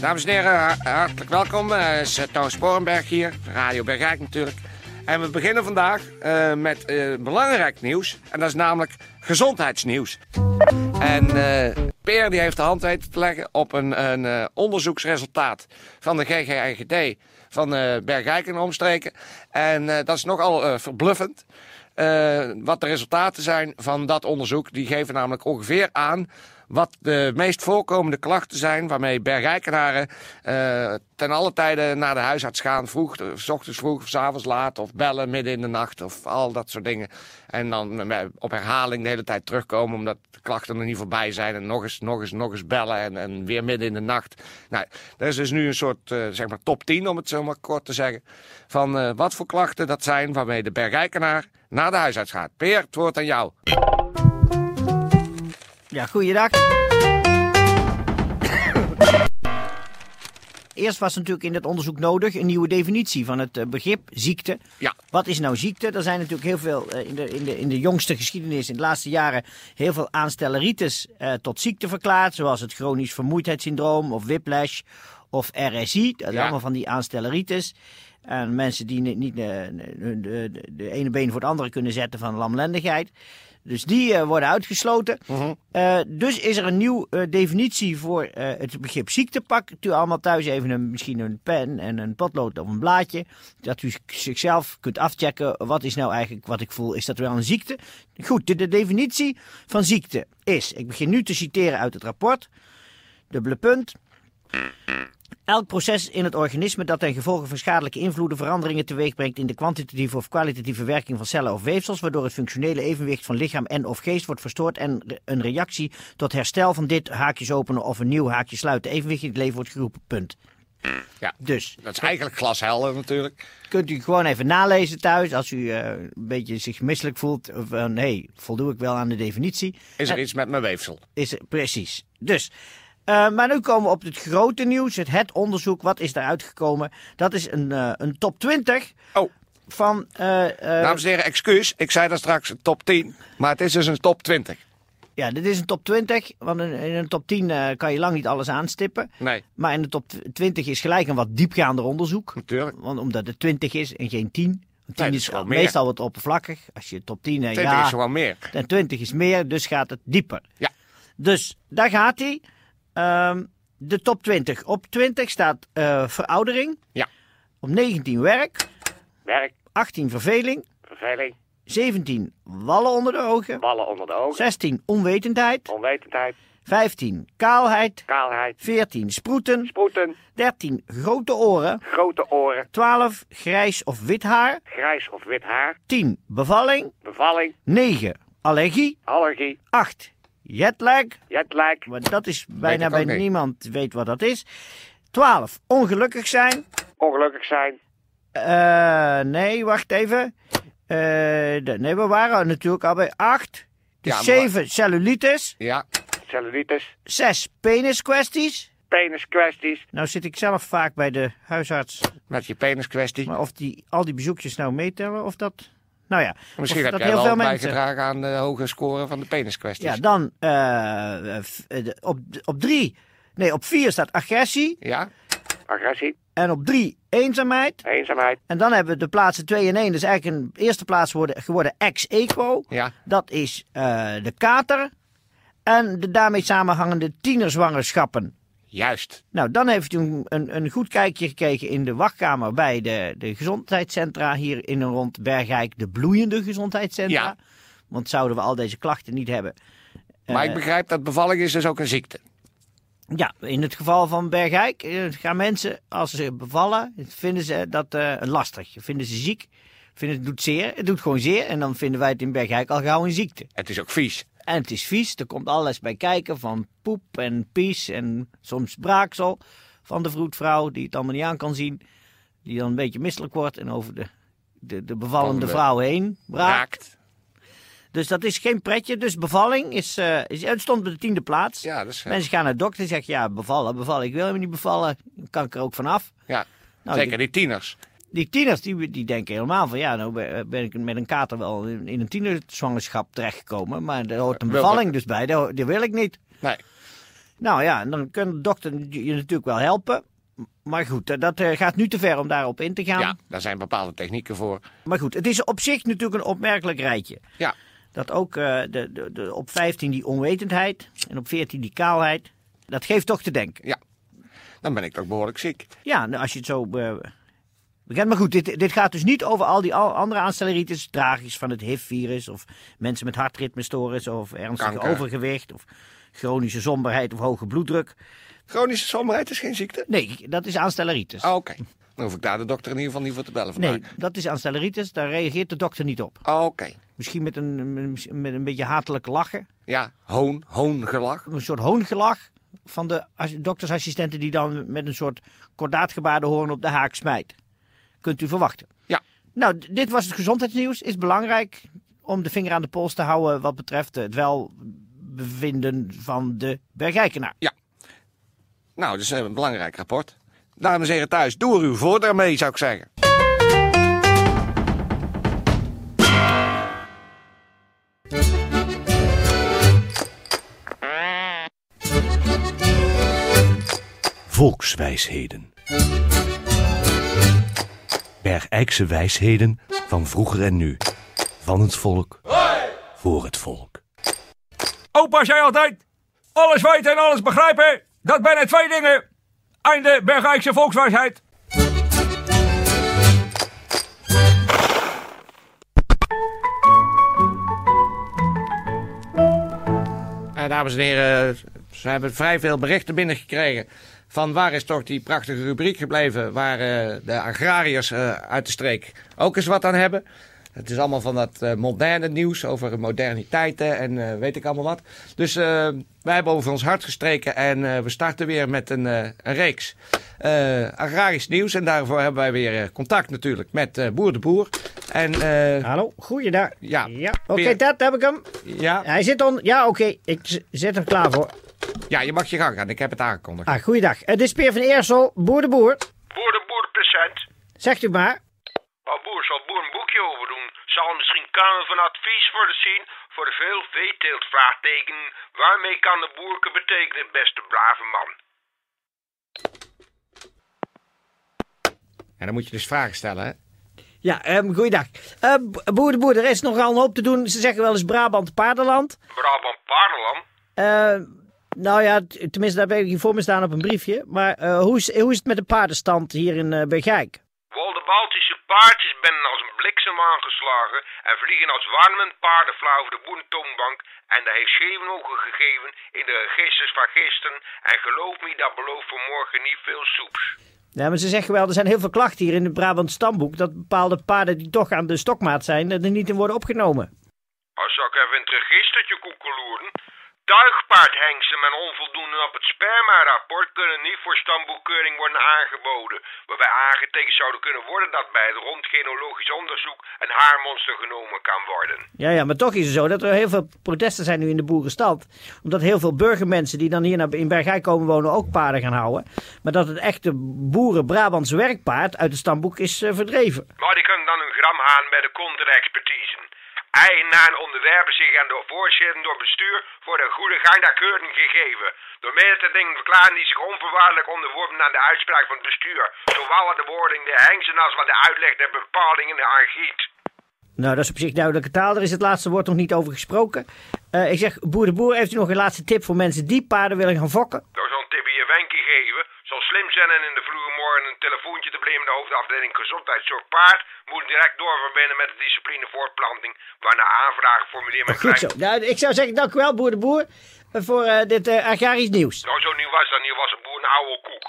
Dames en heren, ha- hartelijk welkom. Het is uh, Toon Sporenberg hier, Radio Bergijk natuurlijk. En we beginnen vandaag eh, met eh, belangrijk nieuws. En dat is namelijk gezondheidsnieuws. En eh, Peer die heeft de hand weten te leggen op een, een eh, onderzoeksresultaat van de GGIGD van eh Bergijk en omstreken. En eh, dat is nogal eh, verbluffend. Eh, wat de resultaten zijn van dat onderzoek. Die geven namelijk ongeveer aan wat de meest voorkomende klachten zijn waarmee Bergijkenaren eh, ten alle tijde naar de huisarts gaan. Vroeg, eh, s ochtends vroeg, s avonds laat, of bellen midden in de nacht, of al dat soort dingen. En dan eh, op herhaling de hele tijd terugkomen omdat de klachten nog niet voorbij zijn. En nog eens, nog eens, nog eens bellen en, weer midden in de nacht. Nou, er is dus nu een soort zeg maar top 10, om het zo maar kort te zeggen. Van wat voor klachten dat zijn waarmee de Bergijkenaar naar de huisarts gaat. Peer, het woord aan jou. Ja, goeiedag. Eerst was natuurlijk in het onderzoek nodig een nieuwe definitie van het eh, begrip ziekte. Ja. Wat is nou ziekte? Er zijn natuurlijk heel veel eh, in, de, in, de, in de jongste geschiedenis, in de laatste jaren, heel veel aanstelleritis eh, tot ziekte verklaard. Zoals het chronisch vermoeidheidssyndroom of whiplash of RSI. Dat is Ja. allemaal van die aanstelleritis. En mensen die niet, niet eh, de, de, de, de ene been voor het andere kunnen zetten van lamlendigheid. Dus die eh, worden uitgesloten. Eh, dus is er een nieuwe definitie voor eh, het begrip ziekte. Pakt u allemaal thuis even een, misschien een pen en een potlood of een blaadje. Dat u zichzelf kunt afchecken. Wat is nou eigenlijk wat ik voel? Is dat wel een ziekte? Goed, de, de definitie van ziekte is. Ik begin nu te citeren uit het rapport. Dubbele punt. Elk proces in het organisme dat ten gevolge van schadelijke invloeden veranderingen teweegbrengt in de kwantitatieve of kwalitatieve werking van cellen of weefsels, waardoor het functionele evenwicht van lichaam en of geest wordt verstoord en een reactie tot herstel van dit haakjes openen of een nieuw haakje sluiten evenwicht in het leven wordt geroepen. Punt. Ja. Dus Dat is eigenlijk glashelder natuurlijk. kunt u gewoon even nalezen thuis als u eh, een beetje zich misselijk voelt. Of van, hey, voldoe ik wel aan de definitie? Is er En- iets met mijn weefsel? is er, precies. Dus, eh, maar nu komen we op het grote nieuws, het, het onderzoek. Wat is eruit gekomen? Dat is een, eh, een top 20 Oh, van... eh, dames en heren, excuus. Ik zei daar straks een top 10. Maar het is dus een top 20. ja, dit is een top 20. Want in, in een top 10 eh, kan je lang niet alles aanstippen. Nee, Maar in de top 20 is gelijk een wat diepgaander onderzoek. natuurlijk. Want omdat het 20 is en geen 10. Want 10 dat is, meestal wat oppervlakkig. Als je top 10 hebt, 20 ja. is gewoon meer. En 20 is meer, dus gaat het dieper. Ja. Dus daar gaat hij. Ehm, de top 20. Op 20 staat eh, veroudering. Ja. Op 19 werk. Werk, 18 verveling. verveling, 17 wallen onder de ogen. ballen onder de ogen, 16 onwetendheid. onwetendheid, 15 kaalheid. kaalheid, 14 sproeten. sproeten, 13 grote oren. grote oren, 12 grijs of wit haar. grijs of wit haar, 10 bevalling. bevalling, 9 allergie. allergie, 8 jetlag. jetlag, Maar dat is bijna bij niet. niemand weet wat dat is. 12. Ongelukkig zijn. ongelukkig zijn, Eh, nee, wacht even. Eh, de- nee, we waren natuurlijk al bij 8. Dus Ja, maar- 7. Cellulitis. ja, cellulitis, 6. Peniskwesties. peniskwesties, Nou zit ik zelf vaak bij de huisarts. met je peniskwestie. Maar of die, al die bezoekjes nou meetellen of dat... Nou ja, Misschien heb dat jij wel bijgedragen aan de hoge score van de peniskwesties. Ja, dan eh, eh, eh, op, op 3... Nee, op 4 staat agressie. Ja? Agressie, En op 3 eenzaamheid. eenzaamheid, En dan hebben we de plaatsen 2 en 1. Dus eigenlijk een eerste plaats worden, geworden ex-equo. ja. Dat is eh, de kater. En de daarmee samenhangende tienerzwangerschappen. Juist. Nou, dan heeft u een, een, een goed kijkje gekregen in de wachtkamer bij de, de gezondheidscentra hier in en rond Bergijk. De bloeiende gezondheidscentra. Ja. Want zouden we al deze klachten niet hebben. Maar Eh, ik begrijp dat bevalling is dus ook een ziekte. Ja, in het geval van Bergijk eh, gaan mensen, als ze bevallen, vinden ze dat eh, lastig. Vinden ze ziek, vinden het doet zeer. Het doet gewoon zeer. En dan vinden wij het in Bergijk al gauw een ziekte. Het is ook vies. En het is vies, er komt alles bij kijken van poep en pies en soms braaksel van de vroedvrouw die het allemaal niet aan kan zien. Die dan een beetje misselijk wordt en over de, de, de bevallende de- vrouw heen braakt. Raakt. Dus dat is geen pretje. Dus bevalling is, eh, is, het stond op de tiende plaats. Ja, dat is... Mensen gaan naar de dokter en zeggen, ja, bevallen, bevallen. Ik wil hem niet bevallen, kan ik er ook vanaf. ja. Nou, Zeker die tieners. Die tieners die, die denken helemaal van ja, nou ben ik met een kater wel in een tienerzwangerschap terechtgekomen. Maar er hoort een bevalling dus bij, dat, dat wil ik niet. Nee. Nou ja, en dan kan de dokter je natuurlijk wel helpen. Maar goed, dat eh, gaat nu te ver om daarop in te gaan. Ja, daar zijn bepaalde technieken voor. Maar goed, het is op zich natuurlijk een opmerkelijk rijtje. Ja. Dat ook eh, de, de, de, op 15 die onwetendheid en op 14 die kaalheid. Dat geeft toch te denken. Ja. Dan ben ik toch behoorlijk ziek. Ja, nou, als je het zo eh, Maar goed, dit, dit gaat dus niet over al die andere aanstelleritis. Tragisch van het HIV-virus. Of mensen met hartritmestoornis. Of ernstige Kanker. overgewicht. Of chronische somberheid of hoge bloeddruk. Chronische somberheid is geen ziekte? Nee, dat is aanstelleritis. Oh, Oké. Dan hoef ik daar de dokter in ieder geval niet voor te bellen vandaag. nee, dat is aanstelleritis. Daar reageert de dokter niet op. Oh, Oké. Misschien met een, met een beetje hatelijk lachen. Ja, hoon, hoongelach. Een soort hoongelach van de as- doktersassistenten die dan met een soort kordaatgebaarde hoorn op de haak smijt. Kunt u verwachten. Ja. Nou, dit was het gezondheidsnieuws. Is belangrijk om de vinger aan de pols te houden wat betreft het welbevinden van de bergijkenaar. Nou, dat is een belangrijk rapport. Dames en heren thuis, doe er uw voordeel mee, zou ik zeggen. Volkswijsheden. Bergijkse wijsheden van vroeger en nu. Van het volk. Voor het volk. Opa zei altijd: alles weten en alles begrijpen, dat zijn twee dingen. Einde Bergijkse volkswijsheid. Eh, dames en heren, we hebben vrij veel berichten binnengekregen. Van waar is toch die prachtige rubriek gebleven. waar eh, de agrariërs eh, uit de streek ook eens wat aan hebben. Het is allemaal van dat eh, moderne nieuws over moderniteiten en weet ik allemaal wat. Dus wij hebben over ons hart gestreken en we starten weer met een, een reeks agrarisch nieuws. En daarvoor hebben wij weer contact natuurlijk met Boer de Boer. En Hallo, goeiedag. Ja. ja. Oké, dat heb ik hem. ja, Hij zit on. Ja, oké, ik zet hem klaar voor. Ja, je mag je gang gaan. Ik heb het aangekondigd. Ah, goeiedag. Het is Peer van Eersel, boer de boer. Boer de boer present. Zegt u maar. Maar boer zal boer een boekje over doen. Zal misschien kamer van advies worden zien voor de veel veeteelt vraagteken. Waarmee kan de boerke betekenen, beste brave man? En dan moet je dus vragen stellen, hè? Ja, um, goeiedag. Eh, b- boer de boer, er is nogal een hoop te doen. Ze zeggen wel eens Brabant paardenland. Brabant Paardenland. Eh, nou ja, tenminste, daar heb ik hier voor me staan op een briefje. Maar eh, hoe, is, hoe is het met de paardenstand hier in eh Bergijk? Wel de Baltische paardjes ben als een bliksem aangeslagen en vliegen als warmend paardenflauw over de boerentoonbank. En dat heeft zeven ogen gegeven in de registers van gisteren. En geloof me, dat belooft voor morgen niet veel soeps. Ja, maar ze zeggen wel, er zijn heel veel klachten hier in het Brabant stamboek. Dat bepaalde paarden die toch aan de stokmaat zijn, er niet in worden opgenomen. Als zou ik even in het registertje koekeloeren. Tuigpaardhengsten met onvoldoende op het sperma-rapport kunnen niet voor stamboekkeuring worden aangeboden. Waarbij aangetekend zouden kunnen worden dat bij het rondgenologisch onderzoek een haarmonster genomen kan worden. Ja, ja, maar toch is het zo dat er heel veel protesten zijn nu in de boerenstand. Omdat heel veel burgermensen die dan hier in Bergijk komen wonen ook paarden gaan houden. Maar dat het echte boeren-Brabants werkpaard uit het stamboek is eh, verdreven. Maar die kunnen dan een gram halen bij de contra-expertise. Eigenaren onderwerpen zich aan de voorzitter door bestuur voor de goede gang der keuring gegeven. Door meerdere dingen verklaren die zich onvoorwaardelijk onderworpen aan de uitspraak van het bestuur. Zowel wat de wording de hengsten als wat de uitleg der bepalingen aangiet. Nou, dat is op zich duidelijke taal. Er is het laatste woord nog niet over gesproken. Eh, ik zeg, boer de boer, heeft u nog een laatste tip voor mensen die paarden willen gaan fokken? Door zo'n tipje je wenkie geven. Zal slim zijn en in de vroege een telefoontje te nemen de hoofdafdeling gezondheidszorg paard. Moet direct doorverbinden met de discipline voortplanting. Waarna aanvragen formuleer met Goed zo. Nou, ik zou zeggen, dank u wel, boer de boer, voor eh, dit eh, agrarisch nieuws. Nou, zo nieuw was dat niet, was een boer een oude koek.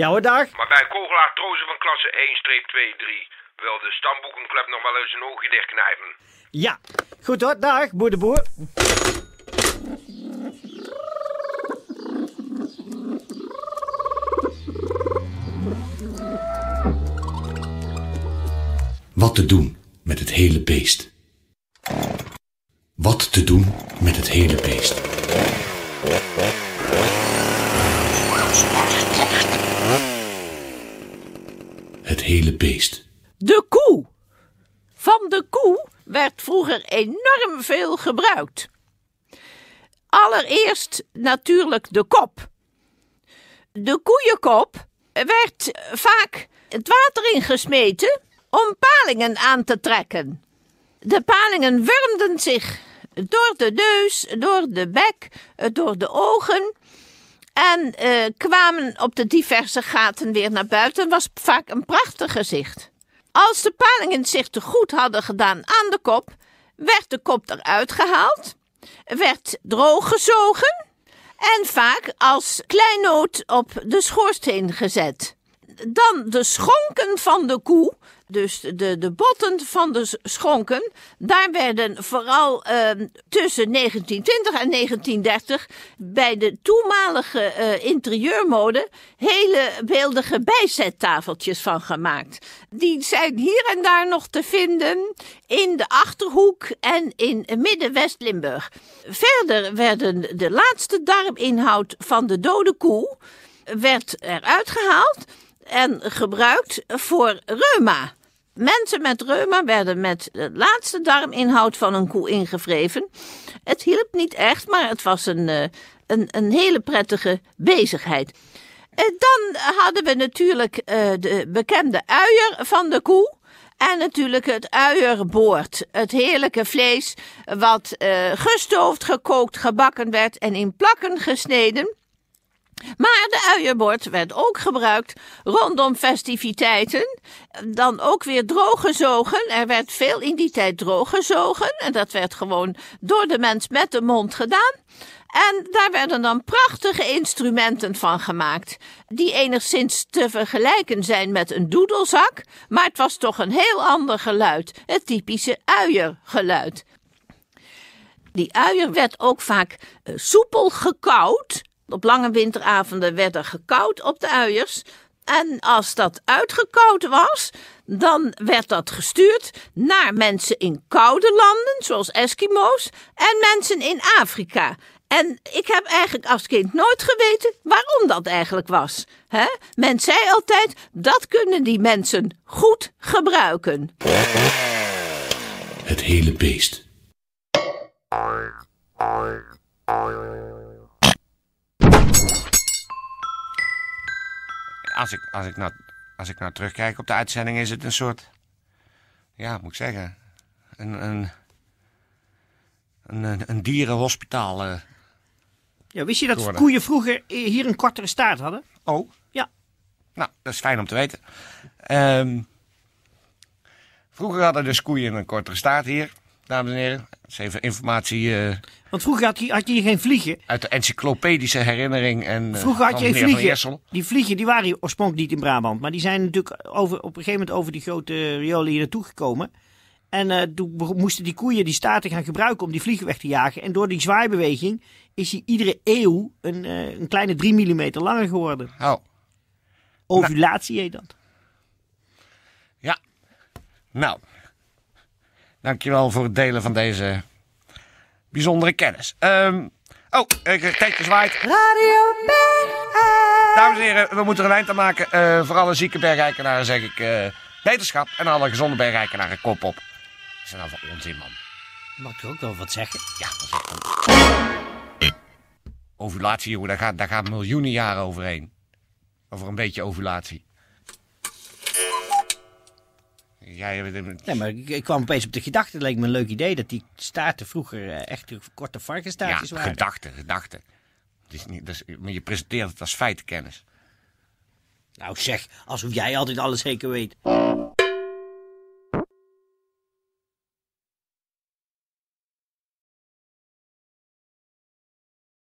Ja hoor, dag. Maar bij een kogelaar trozen van klasse 1-2-3 wil de stamboekenclub nog wel eens een oogje dichtknijpen. Ja. Goed hoor, dag, boer de boer. Wat te doen met het hele beest. Wat te doen met het hele beest. Het hele beest. De koe. Van de koe werd vroeger enorm veel gebruikt. Allereerst natuurlijk de kop. De koeienkop werd vaak het water ingesmeten om palingen aan te trekken. De palingen wurmden zich door de neus, door de bek, door de ogen en eh, kwamen op de diverse gaten weer naar buiten. Was vaak een prachtig gezicht. Als de palingen zich te goed hadden gedaan aan de kop, werd de kop eruit gehaald, werd drooggezogen en vaak als kleinoot op de schoorsteen gezet. Dan de schonken van de koe, dus de, de botten van de schonken, daar werden vooral uh, tussen 1920 en 1930 bij de toenmalige uh, interieurmode hele beeldige bijzettafeltjes van gemaakt. Die zijn hier en daar nog te vinden in de Achterhoek en in Midden-West-Limburg. Verder werden de laatste darminhoud van de dode koe werd eruit gehaald en gebruikt voor reuma. Mensen met reuma werden met de laatste darminhoud van een koe ingevreven. Het hielp niet echt, maar het was een, een, een hele prettige bezigheid. Dan hadden we natuurlijk de bekende uier van de koe. En natuurlijk het uierboord. Het heerlijke vlees wat gestoofd, gekookt, gebakken werd en in plakken gesneden. Maar de uierbord werd ook gebruikt rondom festiviteiten. Dan ook weer drooggezogen. Er werd veel in die tijd drooggezogen. En dat werd gewoon door de mens met de mond gedaan. En daar werden dan prachtige instrumenten van gemaakt, die enigszins te vergelijken zijn met een doedelzak, maar het was toch een heel ander geluid, het typische uiergeluid. Die uier werd ook vaak uh, soepel gekauwd, op lange winteravonden werd er gekoud op de uiers. En als dat uitgekoud was, dan werd dat gestuurd naar mensen in koude landen, zoals Eskimo's, en mensen in Afrika. En ik heb eigenlijk als kind nooit geweten waarom dat eigenlijk was. He? Men zei altijd, dat kunnen die mensen goed gebruiken. Het hele beest. Als ik, als ik, nou, als ik nou terugkijk op de uitzending, is het een soort. Ja, moet ik zeggen. Een, een, een, een dierenhospitaal. Uh, ja, wist je dat geworden. koeien vroeger hier een kortere staart hadden? Oh. Ja. Nou, dat is fijn om te weten. Um, vroeger hadden dus koeien een kortere staart hier, dames en heren. Dat is even informatie. Uh, want vroeger had je, had je geen vliegen. Uit de encyclopedische herinnering. En, vroeger had je geen vliegen. Die vliegen die waren oorspronkelijk niet in Brabant. Maar die zijn natuurlijk over, op een gegeven moment over die grote riolen hier naartoe gekomen. En uh, toen moesten die koeien die staten gaan gebruiken om die vliegen weg te jagen. En door die zwaaibeweging is hij iedere eeuw een, uh, een kleine 3 mm langer geworden. Oh. Ovulatie heet dat. Ja. Nou. Dankjewel voor het delen van deze bijzondere kennis. Um, oh, kijk, er zwaait. Radio Dames en heren, we moeten er een eind aan maken. Uh, voor alle zieke bergrijkenaren zeg ik uh, wetenschap. En alle gezonde bergrijkenaren kop op. Dat is nou voor onzin, man. Mag ik ook wel wat zeggen? Ja, dat is ook Ovulatie, jongen, daar gaat, daar gaat miljoenen jaren overheen. Over een beetje ovulatie. Ja, nee, maar ik, kwam opeens op de gedachte, het leek me een leuk idee, dat die staarten vroeger uh, echt korte varkensstaartjes ja, waren. gedachte, gedachte. Het is niet, dat is, maar je presenteert het als feitenkennis. Nou zeg, alsof jij altijd alles zeker weet.